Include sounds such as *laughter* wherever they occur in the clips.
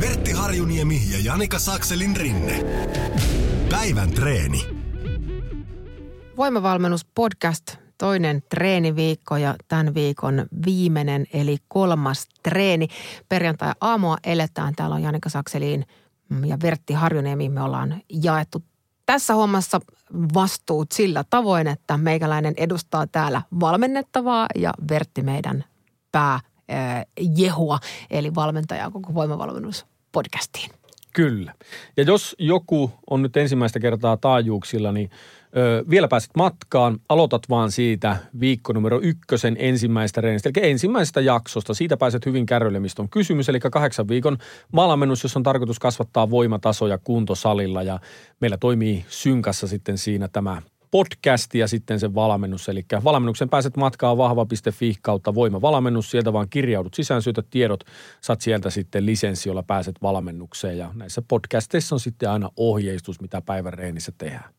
Vertti Harjuniemi ja Janika Sakselin rinne. Päivän treeni. Voimavalmennus podcast, toinen treeniviikko ja tämän viikon viimeinen eli kolmas treeni. Perjantai aamua eletään. Täällä on Janika Sakseliin ja Vertti Harjuniemi. Me ollaan jaettu tässä hommassa vastuut sillä tavoin, että meikäläinen edustaa täällä valmennettavaa ja Vertti meidän pää jehua, eli valmentajaa koko voimavalmennus podcastiin. Kyllä. Ja jos joku on nyt ensimmäistä kertaa taajuuksilla, niin ö, vielä pääset matkaan. Aloitat vaan siitä viikko numero ykkösen ensimmäistä reenistä, eli ensimmäisestä jaksosta. Siitä pääset hyvin kärrylle, mistä on kysymys. Eli kahdeksan viikon valmennus, jossa on tarkoitus kasvattaa voimatasoja kuntosalilla. Ja meillä toimii synkassa sitten siinä tämä podcast ja sitten se valmennus. Eli valmennuksen pääset matkaan vahva.fi kautta voimavalmennus. Sieltä vaan kirjaudut sisään, syötät tiedot, saat sieltä sitten lisenssi, jolla pääset valmennukseen. Ja näissä podcasteissa on sitten aina ohjeistus, mitä päivän reenissä tehdään.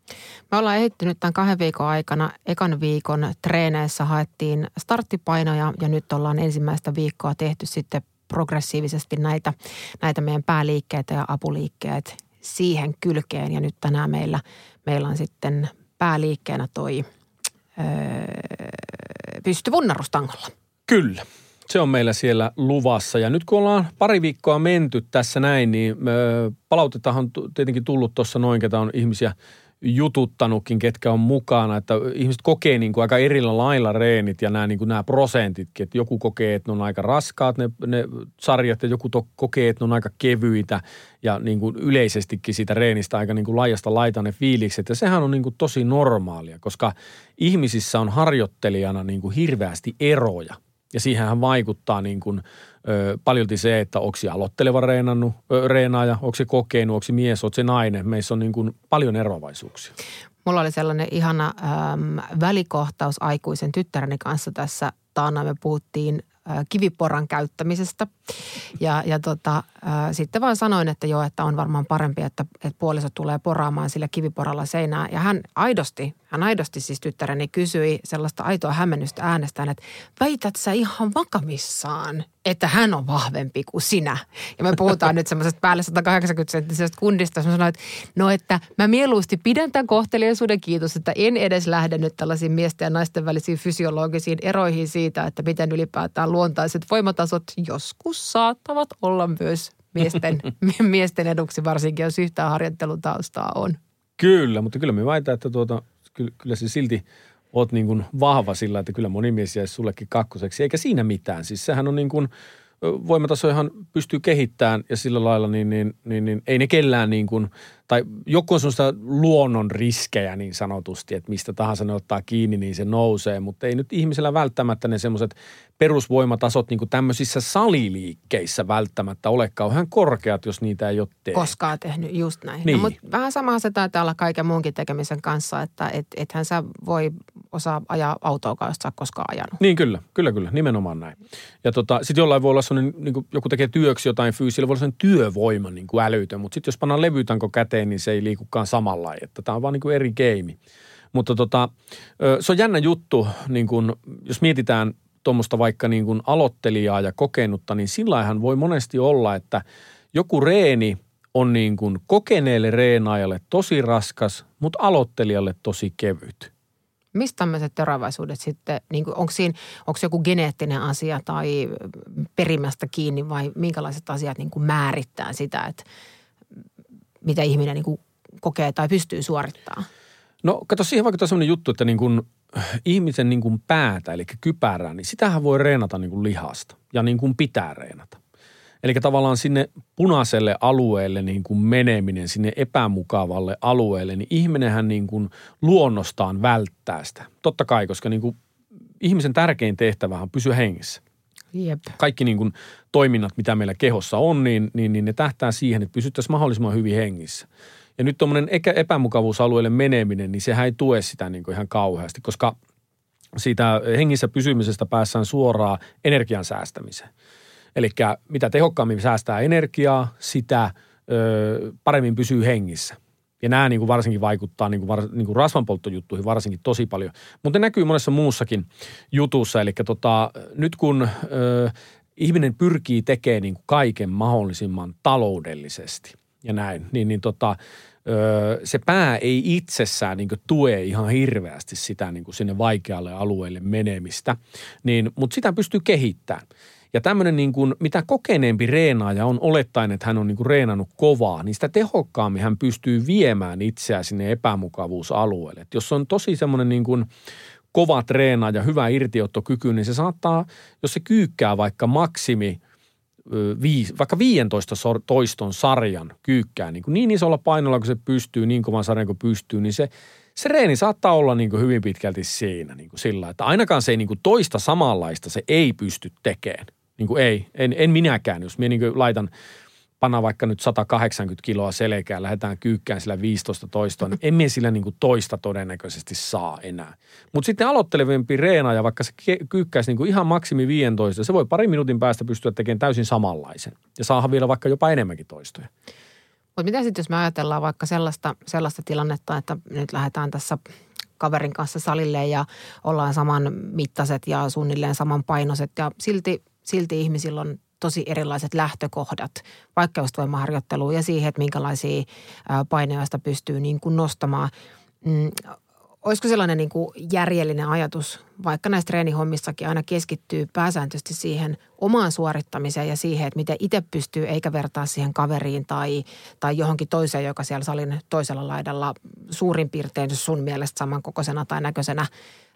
Me ollaan ehittynyt tämän kahden viikon aikana. Ekan viikon treeneissä haettiin starttipainoja ja nyt ollaan ensimmäistä viikkoa tehty sitten progressiivisesti näitä, näitä meidän pääliikkeitä ja apuliikkeet siihen kylkeen. Ja nyt tänään meillä, meillä on sitten pääliikkeenä toi öö, pystyvunnarustangolla. Kyllä. Se on meillä siellä luvassa. Ja nyt kun ollaan pari viikkoa menty tässä näin, niin palautetta on tietenkin tullut tuossa noin, ketä on ihmisiä – jututtanutkin, ketkä on mukana, että ihmiset kokee niin kuin aika erillä lailla reenit ja nämä, niin kuin nämä prosentitkin, että joku kokee, että ne on aika raskaat ne, ne sarjat ja joku to, kokee, että ne on aika kevyitä ja niin kuin yleisestikin siitä reenistä aika niin kuin laajasta laita ne fiilikset. Ja sehän on niin kuin tosi normaalia, koska ihmisissä on harjoittelijana niin kuin hirveästi eroja ja siihenhän vaikuttaa niin kuin – ö, paljolti se, että onko se aloitteleva reenannut, ö, reenaaja, onko se kokenut, onko se mies, onko se nainen. Meissä on niin kuin paljon eroavaisuuksia. Mulla oli sellainen ihana äm, välikohtaus aikuisen tyttäreni kanssa tässä taana. Me puhuttiin kiviporan käyttämisestä. Ja, ja tota, äh, sitten vaan sanoin, että joo, että on varmaan parempi, että, että puoliso tulee poraamaan sillä kiviporalla seinää. Ja hän aidosti, hän aidosti siis tyttäreni kysyi sellaista aitoa hämmennystä äänestään, että väität sä ihan vakamissaan, että hän on vahvempi kuin sinä. Ja me puhutaan nyt semmoisesta päälle 180 senttisestä kundista. Mä sanoin, että no että mä mieluusti pidän tämän kohteliaisuuden kiitos, että en edes lähde nyt tällaisiin miesten ja naisten välisiin fysiologisiin eroihin siitä, että miten ylipäätään luontaiset voimatasot joskus saattavat olla myös miesten, *laughs* miesten eduksi, varsinkin jos yhtään harjoittelutaustaa on. Kyllä, mutta kyllä me väitän, että tuota, kyllä, kyllä se silti oot niin kuin vahva sillä, että kyllä moni mies jäisi sullekin kakkoseksi, eikä siinä mitään. Siis sehän on niin kuin – voimatasojahan pystyy kehittämään ja sillä lailla, niin, niin, niin, niin ei ne kellään niin kuin, tai joku on sellaista luonnon riskejä niin sanotusti, että mistä tahansa ne ottaa kiinni, niin se nousee, mutta ei nyt ihmisellä välttämättä ne semmoiset perusvoimatasot niin kuin tämmöisissä saliliikkeissä välttämättä ole kauhean korkeat, jos niitä ei ole tehnyt. Koskaan tehnyt, just näin. No, niin. No, mutta vähän sama se taitaa olla kaiken muunkin tekemisen kanssa, että et, ethän sä voi osaa ajaa autoa, jos sä koskaan ajanut. Niin kyllä, kyllä, kyllä, nimenomaan näin. Ja tota, sitten jollain voi olla sellainen, niin kuin joku tekee työksi jotain fyysillä, voi olla sellainen työvoima niin kuin älytön, mutta sitten jos pannaan levytanko käteen, niin se ei liikukaan samalla että tämä on vaan niin kuin eri keimi. Mutta tota, se on jännä juttu, niin kuin, jos mietitään tuommoista vaikka niin kuin aloittelijaa ja kokenutta, niin sillähän voi monesti olla, että joku reeni on niin kuin kokeneelle reenaajalle tosi raskas, mutta aloittelijalle tosi kevyt. Mistä tämmöiset eroavaisuudet sitten, niin kuin, onko, siinä, onko joku geneettinen asia tai perimästä kiinni vai minkälaiset asiat niin kuin määrittää sitä, että mitä ihminen niin kuin kokee tai pystyy suorittamaan? No kato, siihen vaikuttaa sellainen juttu, että niin kuin ihmisen niin kuin päätä, eli kypärää, niin sitähän voi reenata niin kuin lihasta ja niin kuin pitää reenata. Eli tavallaan sinne punaiselle alueelle niin kuin meneminen, sinne epämukavalle alueelle, niin ihminenhän niin kuin luonnostaan välttää sitä. Totta kai, koska niin kuin ihmisen tärkein tehtävä on pysyä hengissä. Jep. Kaikki niin kuin toiminnat, mitä meillä kehossa on, niin, niin, niin ne tähtää siihen, että pysyttäisiin mahdollisimman hyvin hengissä. Ja nyt tuommoinen epämukavuusalueelle meneminen, niin sehän ei tue sitä niin kuin ihan kauheasti, koska siitä hengissä pysymisestä päässään suoraan energian säästämiseen. Eli mitä tehokkaammin säästää energiaa, sitä ö, paremmin pysyy hengissä. Ja nämä niin kuin varsinkin vaikuttaa niin kuin, var, niin kuin rasvanpolttojuttuihin varsinkin tosi paljon. Mutta ne näkyy monessa muussakin jutussa. Eli tota, nyt kun ö, ihminen pyrkii tekemään niin kuin kaiken mahdollisimman taloudellisesti ja näin, niin, niin tota, ö, se pää ei itsessään niin kuin tue ihan hirveästi sitä niin kuin sinne vaikealle alueelle menemistä, niin, mutta sitä pystyy kehittämään. Ja tämmöinen niin kuin, mitä kokeneempi reenaaja on olettaen, että hän on niin kuin reenannut kovaa, niin sitä tehokkaammin hän pystyy viemään itseään sinne epämukavuusalueelle. Et jos on tosi semmoinen niin kuin kova treenaaja, hyvä irtiottokyky, niin se saattaa, jos se kyykkää vaikka maksimi – vaikka 15 toiston sarjan kyykkää niin, kuin niin isolla painolla kuin se pystyy, niin kovan sarjan kuin pystyy, niin se, se reeni saattaa olla niin kuin hyvin pitkälti siinä niin kuin sillä, että ainakaan se ei niin kuin toista samanlaista se ei pysty tekemään. Niin kuin ei, en, en minäkään, jos minä niin laitan – panna vaikka nyt 180 kiloa selkää, lähdetään kyykkään sillä 15 toistoa, niin emme sillä niin kuin toista todennäköisesti saa enää. Mutta sitten aloittelevempi ja vaikka se kyykkäisi niin kuin ihan maksimi 15, se voi pari minuutin päästä pystyä tekemään täysin samanlaisen. Ja saada vielä vaikka jopa enemmänkin toistoja. Mutta mitä sitten, jos me ajatellaan vaikka sellaista, sellaista tilannetta, että nyt lähdetään tässä kaverin kanssa salille ja ollaan saman mittaiset ja suunnilleen saman painoiset ja silti, silti ihmisillä on tosi erilaiset lähtökohdat, voimaharjoitteluun ja siihen, että minkälaisia paineista pystyy niin kuin nostamaan. Mm, olisiko sellainen niin kuin järjellinen ajatus, vaikka näissä treenihommissakin aina keskittyy pääsääntöisesti siihen omaan suorittamiseen ja siihen, että miten itse pystyy, eikä vertaa siihen kaveriin tai, tai johonkin toiseen, joka siellä salin toisella laidalla suurin piirtein sun mielestä samankokoisena tai näköisenä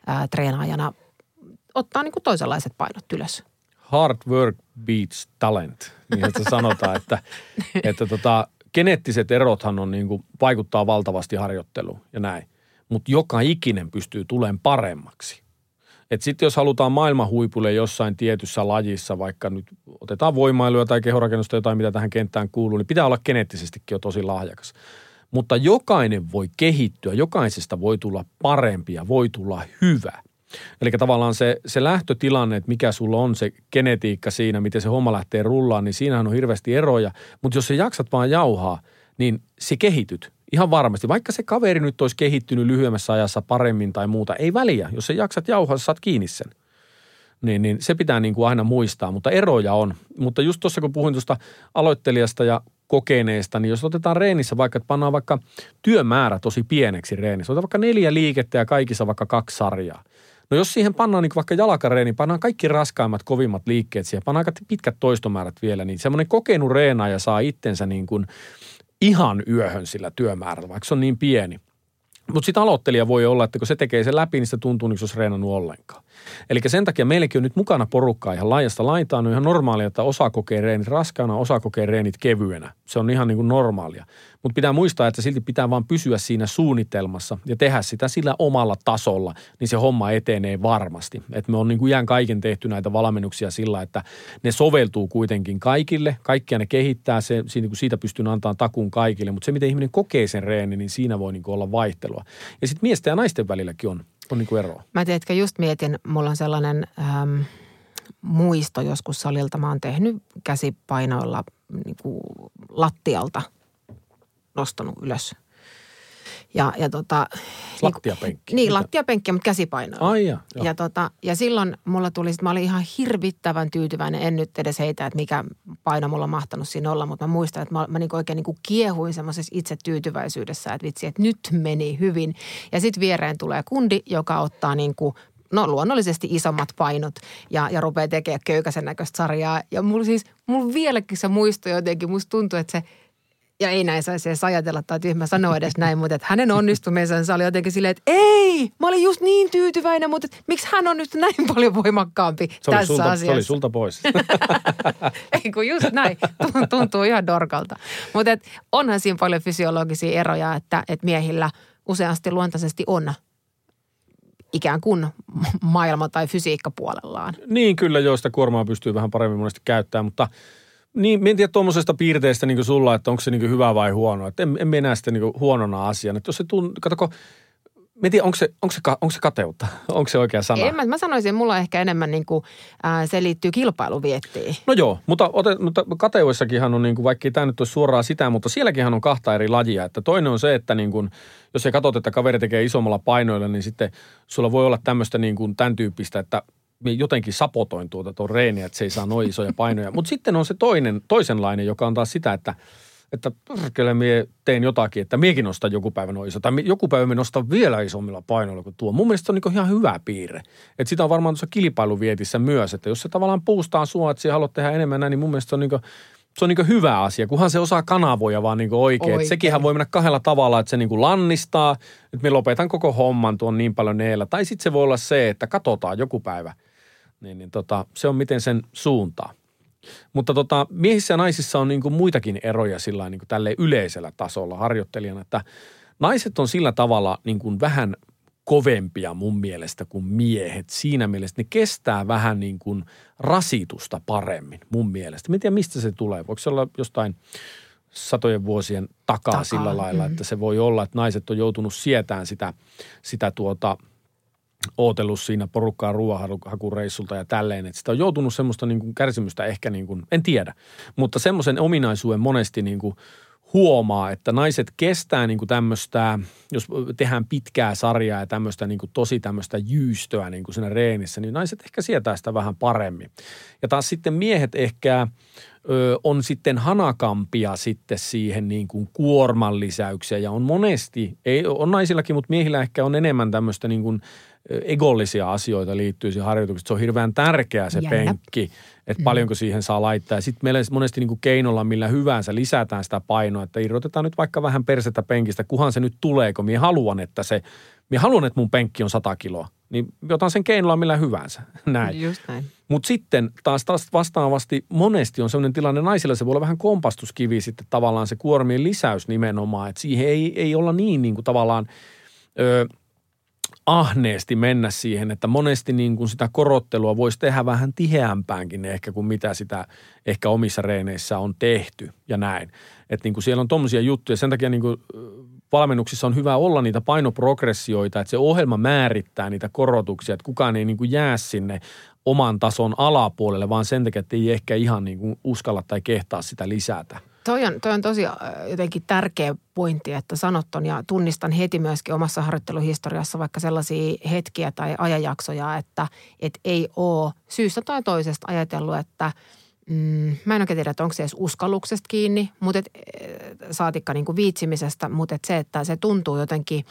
ää, treenaajana ottaa niin kuin toisenlaiset painot ylös – hard work beats talent, niin että sanotaan, *laughs* että, että tota, geneettiset erothan on niin kuin, vaikuttaa valtavasti harjoitteluun ja näin. Mutta joka ikinen pystyy tulemaan paremmaksi. Sitten jos halutaan maailman huipulle jossain tietyssä lajissa, vaikka nyt otetaan voimailuja tai kehorakennusta jotain, mitä tähän kenttään kuuluu, niin pitää olla geneettisestikin jo tosi lahjakas. Mutta jokainen voi kehittyä, jokaisesta voi tulla parempi ja voi tulla hyvä – Eli tavallaan se, se lähtötilanne, että mikä sulla on se genetiikka siinä, miten se homma lähtee rullaan, niin siinähän on hirveästi eroja. Mutta jos sä jaksat vaan jauhaa, niin se kehityt ihan varmasti. Vaikka se kaveri nyt olisi kehittynyt lyhyemmässä ajassa paremmin tai muuta, ei väliä. Jos sä jaksat jauhaa, sä saat kiinni sen. Niin, niin se pitää niin kuin aina muistaa, mutta eroja on. Mutta just tuossa kun puhuin tuosta aloittelijasta ja kokeneesta, niin jos otetaan reenissä vaikka, että pannaan vaikka työmäärä tosi pieneksi reenissä, otetaan vaikka neljä liikettä ja kaikissa vaikka kaksi sarjaa – No jos siihen pannaan niin vaikka jalkareeni, niin pannaan kaikki raskaimmat, kovimmat liikkeet siihen, pannaan aika pitkät toistomäärät vielä, niin semmoinen kokenut reenaaja saa itsensä niin kuin ihan yöhön sillä työmäärällä, vaikka se on niin pieni. Mutta sitten aloittelija voi olla, että kun se tekee sen läpi, niin se tuntuu niin se olisi reenannut ollenkaan. Eli sen takia meilläkin on nyt mukana porukkaa ihan laajasta laitaan. On ihan normaalia, että osa kokee reenit raskaana, osa kokee reenit kevyenä. Se on ihan niin kuin normaalia. Mutta pitää muistaa, että silti pitää vaan pysyä siinä suunnitelmassa ja tehdä sitä sillä omalla tasolla, niin se homma etenee varmasti. Että me on niin kuin jään kaiken tehty näitä valmennuksia sillä, että ne soveltuu kuitenkin kaikille. Kaikkia ne kehittää, se, siitä, kun siitä pystyy antamaan takun kaikille. Mutta se, miten ihminen kokee sen reeni, niin siinä voi niin kuin olla vaihtelua. Ja sitten miesten ja naisten välilläkin on on niin kuin eroa? Mä teetkö just mietin, mulla on sellainen ähm, muisto joskus salilta. Mä oon tehnyt käsipainoilla niin kuin lattialta nostanut ylös ja, ja tota, lattiapenkki. Niin, niin lattiapenkki, mutta käsipainoilla. Ai ja, ja, tota, ja silloin mulla tuli, mä olin ihan hirvittävän tyytyväinen. En nyt edes heitä, että mikä paino mulla on mahtanut siinä olla, mutta mä muistan, että mä, mä niin oikein niin kiehuin semmoisessa itse tyytyväisyydessä, että vitsi, että nyt meni hyvin. Ja sitten viereen tulee kundi, joka ottaa niin kuin no luonnollisesti isommat painot ja, ja rupeaa tekemään köykäisen näköistä sarjaa. Ja mulla siis, mulla vieläkin se muisto jotenkin, musta tuntuu, että se – ja ei näin saisi edes ajatella tai tyhmä sanoa edes näin, mutta että hänen onnistumisensa oli jotenkin silleen, että ei, mä olin just niin tyytyväinen, mutta että miksi hän on nyt näin paljon voimakkaampi se tässä sulta, asiassa. Se oli sulta pois. *laughs* ei kun just näin, tuntuu ihan dorkalta. Mutta että onhan siinä paljon fysiologisia eroja, että, että miehillä useasti luontaisesti on ikään kuin maailma- tai fysiikkapuolellaan. Niin kyllä, joista kuormaa pystyy vähän paremmin monesti käyttämään, mutta niin, en tiedä tuommoisesta piirteestä niin sulla, että onko se niin hyvä vai huono. Että en, en minä sitä niin huonona asiana. Että jos se tuntuu, katsoko, Mä tiedän, onko se, onko, se, onko se kateutta? *laughs* Onko se oikea sana? En, mä, mä sanoisin, että mulla ehkä enemmän niin kuin, äh, se liittyy kilpailuviettiin. No joo, mutta, ote, mutta kateudessakinhan on, niin kuin, vaikka tämä nyt ole suoraan sitä, mutta sielläkin on kahta eri lajia. Että toinen on se, että niin kuin, jos sä katsot, että kaveri tekee isommalla painoilla, niin sitten sulla voi olla tämmöistä niin kuin tämän tyyppistä, että jotenkin sapotoin tuota tuon reeniä, että se ei saa noin isoja painoja. Mutta sitten on se toinen, toisenlainen, joka on taas sitä, että – että kyllä mie tein jotakin, että miekin nostan joku päivä noin iso. Tai joku päivä me nostan vielä isommilla painoilla kuin tuo. Mun mielestä se on niin ihan hyvä piirre. Että sitä on varmaan tuossa kilpailuvietissä myös, että jos se tavallaan puustaa sua, että haluat tehdä enemmän näin, niin mun mielestä se on niin kuin, se on niin hyvä asia, kunhan se osaa kanavoja vaan niin oikein. oikein. Sekinhän voi mennä kahdella tavalla, että se niin lannistaa, että me lopetan koko homman tuon niin paljon neellä. Tai sitten se voi olla se, että katsotaan joku päivä. Niin, niin tota, se on miten sen suuntaa. Mutta tota, miehissä ja naisissa on niin kuin muitakin eroja sillä niin kuin tälle yleisellä tasolla harjoittelijana, että naiset on sillä tavalla niin kuin vähän kovempia mun mielestä kuin miehet. Siinä mielessä ne kestää vähän niin kuin rasitusta paremmin mun mielestä. Mä en tiedä, mistä se tulee. Voiko se olla jostain satojen vuosien takaa, takaa. sillä lailla, mm-hmm. että se voi olla, että naiset on joutunut sietään sitä, sitä tuota – ootellut siinä porukkaa ruoahakureissulta ja tälleen, että sitä on joutunut semmoista niin kuin kärsimystä ehkä, niin kuin, en tiedä, mutta semmoisen ominaisuuden monesti niin kuin huomaa, että naiset kestää niin kuin tämmöistä, jos tehdään pitkää sarjaa ja tämmöistä niin kuin tosi tämmöistä jyystöä niin kuin siinä reenissä, niin naiset ehkä sietää sitä vähän paremmin. Ja taas sitten miehet ehkä ö, on sitten hanakampia sitten siihen niin kuin kuorman lisäykseen ja on monesti, ei, on naisillakin, mutta miehillä ehkä on enemmän tämmöistä niin kuin egollisia asioita liittyy siihen harjoitukseen. Se on hirveän tärkeä se Jännä. penkki, että mm. paljonko siihen saa laittaa. Sitten meillä monesti niin kuin keinolla, millä hyvänsä lisätään sitä painoa, että irrotetaan nyt vaikka vähän persettä penkistä, kuhan se nyt tulee, kun minä haluan, että se, minä haluan, että mun penkki on 100 kiloa. Niin otan sen keinolla millä hyvänsä. *laughs* Näin. Just näin. Mutta sitten taas, taas vastaavasti monesti on sellainen tilanne, naisilla se voi olla vähän kompastuskivi sitten tavallaan se kuormien lisäys nimenomaan, että siihen ei, ei olla niin, niin kuin tavallaan ö, – ahneesti mennä siihen, että monesti niin kuin sitä korottelua voisi tehdä vähän tiheämpäänkin ehkä kuin mitä sitä ehkä omissa reeneissä on tehty ja näin. Että niin kuin siellä on tommosia juttuja, sen takia niin kuin valmennuksissa on hyvä olla niitä painoprogressioita, että se ohjelma määrittää niitä korotuksia, että kukaan ei niin kuin jää sinne oman tason alapuolelle, vaan sen takia, että ei ehkä ihan niin kuin uskalla tai kehtaa sitä lisätä. Toi on, toi on tosi äh, jotenkin tärkeä pointti, että sanotton ja tunnistan heti myöskin omassa harjoitteluhistoriassa vaikka sellaisia hetkiä tai ajanjaksoja, että et ei ole syystä tai toisesta ajatellut, että mm, mä en oikein tiedä, että onko se edes uskalluksesta kiinni, mutta et, saatikka niin kuin viitsimisestä, mutta et se, että se tuntuu jotenkin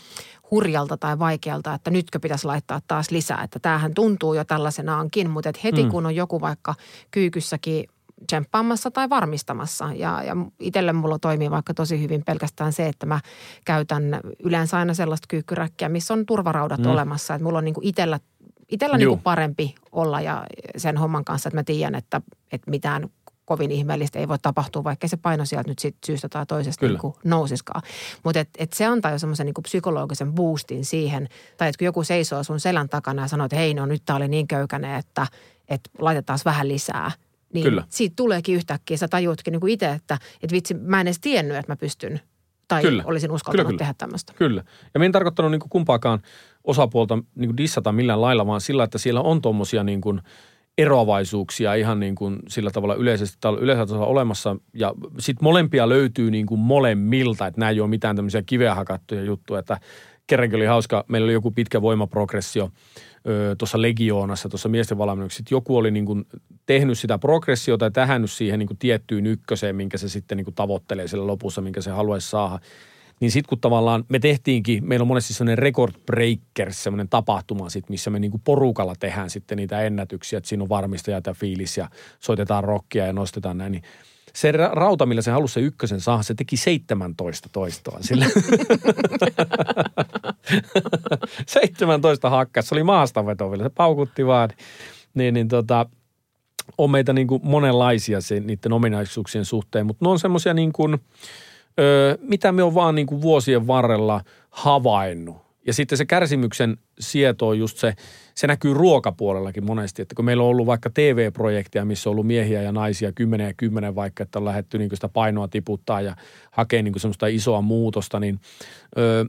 hurjalta tai vaikealta, että nytkö pitäisi laittaa taas lisää, että tämähän tuntuu jo tällaisenaankin, mutta et heti mm. kun on joku vaikka kyykyssäkin tsemppaamassa tai varmistamassa. Ja, ja itselle mulla toimii vaikka tosi hyvin pelkästään se, että mä käytän yleensä aina sellaista kyykkyräkkiä, missä on turvaraudat mm. olemassa. Että mulla on niin kuin itsellä, itsellä niin kuin parempi olla ja sen homman kanssa, että mä tiedän, että, että mitään kovin ihmeellistä ei voi tapahtua, vaikka se paino sieltä nyt sit syystä tai toisesta niin kuin nousiskaan. Mutta et, et se antaa jo semmoisen niin psykologisen boostin siihen, tai että kun joku seisoo sun selän takana ja sanoo, että hei no nyt tää oli niin köykäinen, että, että laitetaan vähän lisää – niin Kyllä. siitä tuleekin yhtäkkiä, sä tajuutkin niin itse, että, että vitsi, mä en edes tiennyt, että mä pystyn tai kyllä. olisin uskaltanut kyllä, tehdä tämmöistä. Kyllä. Ja mä en tarkoittanut niin kuin kumpaakaan osapuolta niin kuin dissata millään lailla, vaan sillä, että siellä on tuommoisia niin kuin eroavaisuuksia ihan niin kuin sillä tavalla yleisesti yleisellä tasolla olemassa. Ja sitten molempia löytyy niin kuin molemmilta, että nämä ei ole mitään tämmöisiä kiveä hakattuja juttuja. Että kerrankin oli hauska, meillä oli joku pitkä voimaprogressio – tuossa legioonassa, tuossa miesten valmennuksessa, joku oli niin kuin tehnyt sitä progressiota ja tähännyt siihen niin kuin tiettyyn ykköseen, minkä se sitten niin kuin tavoittelee siellä lopussa, minkä se haluaisi saada. Niin sitten kun tavallaan me tehtiinkin, meillä on monesti sellainen record breaker, sellainen tapahtuma sit, missä me niinku porukalla tehdään sitten niitä ennätyksiä, että siinä on varmistajat ja fiilis ja soitetaan rockia ja nostetaan näin, niin se rauta, millä se halusi se ykkösen saada, se teki 17 toistoa sille. *laughs* 17 hakkas, se oli maastaveto vielä, se paukutti vaan. Niin, niin tota, on meitä niin kuin monenlaisia se, niiden ominaisuuksien suhteen, mutta ne on semmoisia niin kuin, ö, mitä me on vaan niin kuin vuosien varrella havainnut. Ja sitten se kärsimyksen sieto on just se, se näkyy ruokapuolellakin monesti, että kun meillä on ollut vaikka TV-projekteja, missä on ollut miehiä ja naisia kymmenen ja kymmenen vaikka, että on lähdetty niin sitä painoa tiputtaa ja hakee niin semmoista isoa muutosta, niin öö,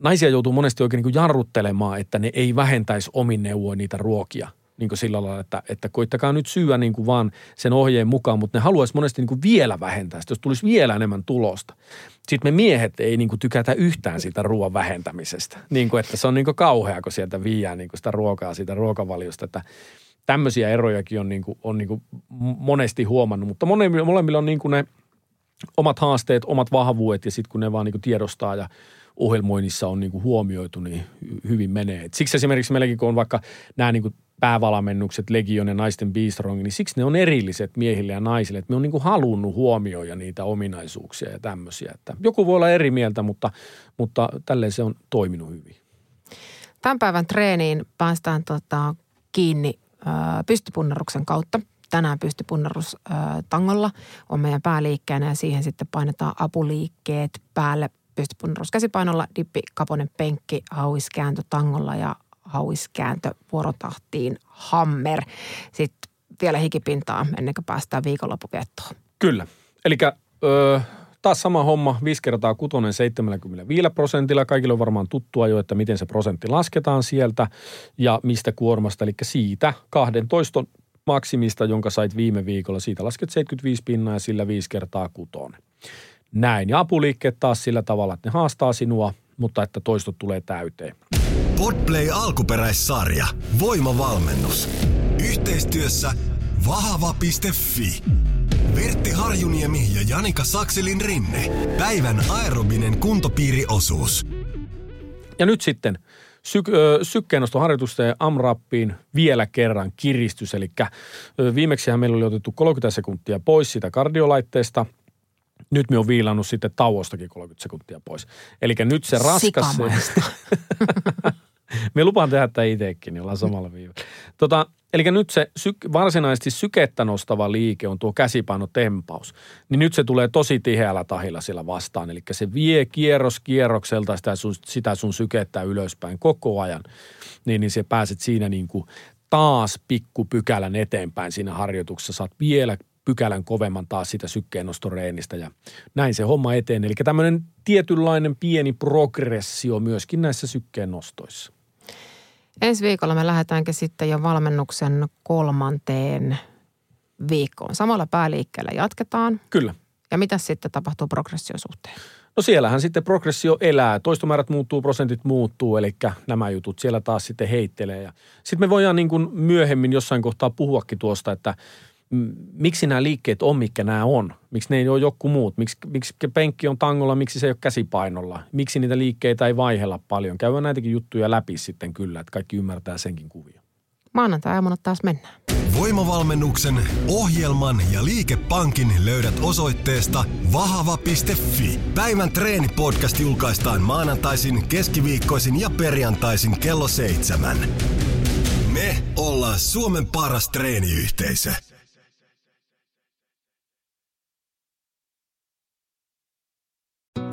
naisia joutuu monesti oikein niin jarruttelemaan, että ne ei vähentäisi omin neuvoin niitä ruokia – niin kuin sillä lailla, että, että koittakaa nyt syödä niin kuin vaan sen ohjeen mukaan, mutta ne haluaisi monesti niin kuin vielä vähentää sitä, jos tulisi vielä enemmän tulosta. Sitten me miehet ei niin kuin tykätä yhtään siitä ruoan vähentämisestä, niin kuin, että se on niin kuin kauhea, kun sieltä viiää niin kuin sitä ruokaa siitä ruokavaliosta, että tämmöisiä erojakin on, niin kuin, on niin kuin monesti huomannut, mutta molemmilla on niin kuin ne omat haasteet, omat vahvuudet ja sitten kun ne vaan niin kuin tiedostaa ja ohjelmoinnissa on niin kuin huomioitu, niin hyvin menee. Et siksi esimerkiksi meilläkin, kun on vaikka nämä niin kuin päävalamennukset, Legion ja naisten Beastrong, niin siksi ne on erilliset miehille ja naisille. Että me on niin kuin halunnut huomioida niitä ominaisuuksia ja tämmöisiä. Että joku voi olla eri mieltä, mutta, mutta tälleen se on toiminut hyvin. Tämän päivän treeniin päästään tota, kiinni äh, pystypunnaruksen kautta. Tänään pystypunnarus tangolla on meidän pääliikkeenä ja siihen sitten painetaan apuliikkeet päälle pystypunnarus käsipainolla, dippi, kaponen penkki, hauiskääntö tangolla ja hauiskääntö vuorotahtiin hammer. Sitten vielä hikipintaa ennen kuin päästään viikonloppuviettoon. Kyllä. Eli taas sama homma, 5 kertaa kutonen 75 prosentilla. Kaikille on varmaan tuttua jo, että miten se prosentti lasketaan sieltä ja mistä kuormasta. Eli siitä 12 maksimista, jonka sait viime viikolla, siitä lasket 75 pinnaa ja sillä 5 kertaa kutonen. Näin. Ja apuliikkeet taas sillä tavalla, että ne haastaa sinua, mutta että toistot tulee täyteen. Podplay alkuperäissarja. Voimavalmennus. Yhteistyössä vahava.fi. Vertti Harjuniemi ja Janika Sakselin rinne. Päivän aerobinen kuntopiiriosuus. Ja nyt sitten syk- sykkeennostoharjoitusten AMRAPpiin vielä kerran kiristys. Eli viimeksihän meillä oli otettu 30 sekuntia pois sitä kardiolaitteesta – nyt me on viilannut sitten tauostakin 30 sekuntia pois. Eli nyt se raskas... *laughs* me lupaan tehdä tämä itsekin, niin ollaan samalla viivalla. Tota, eli nyt se syk- varsinaisesti sykettä nostava liike on tuo käsipainotempaus. Niin nyt se tulee tosi tiheällä tahilla sillä vastaan. Eli se vie kierros kierrokselta sitä sun, sitä sun sykettä ylöspäin koko ajan. Niin, niin se pääset siinä niin kuin taas pikkupykälän eteenpäin siinä harjoituksessa. Saat vielä pykälän kovemman taas sitä sykkeennostoreenistä ja näin se homma eteen. Eli tämmöinen tietynlainen pieni progressio myöskin näissä sykkeennostoissa. Ensi viikolla me lähdetäänkin sitten jo valmennuksen kolmanteen viikkoon. Samalla pääliikkeellä jatketaan. Kyllä. Ja mitä sitten tapahtuu progressiosuhteen? No siellähän sitten progressio elää, toistomäärät muuttuu, prosentit muuttuu, eli nämä jutut siellä taas sitten heittelee. Ja sitten me voidaan niin kuin myöhemmin jossain kohtaa puhuakin tuosta, että – miksi nämä liikkeet on, mikä nämä on? Miksi ne ei ole joku muut? Miksi, miksi penkki on tangolla, miksi se ei ole käsipainolla? Miksi niitä liikkeitä ei vaihella paljon? Käydään näitäkin juttuja läpi sitten kyllä, että kaikki ymmärtää senkin kuvia. Maanantai-aamuna taas mennään. Voimavalmennuksen, ohjelman ja liikepankin löydät osoitteesta vahava.fi. Päivän treenipodcast julkaistaan maanantaisin, keskiviikkoisin ja perjantaisin kello seitsemän. Me ollaan Suomen paras treeniyhteisö.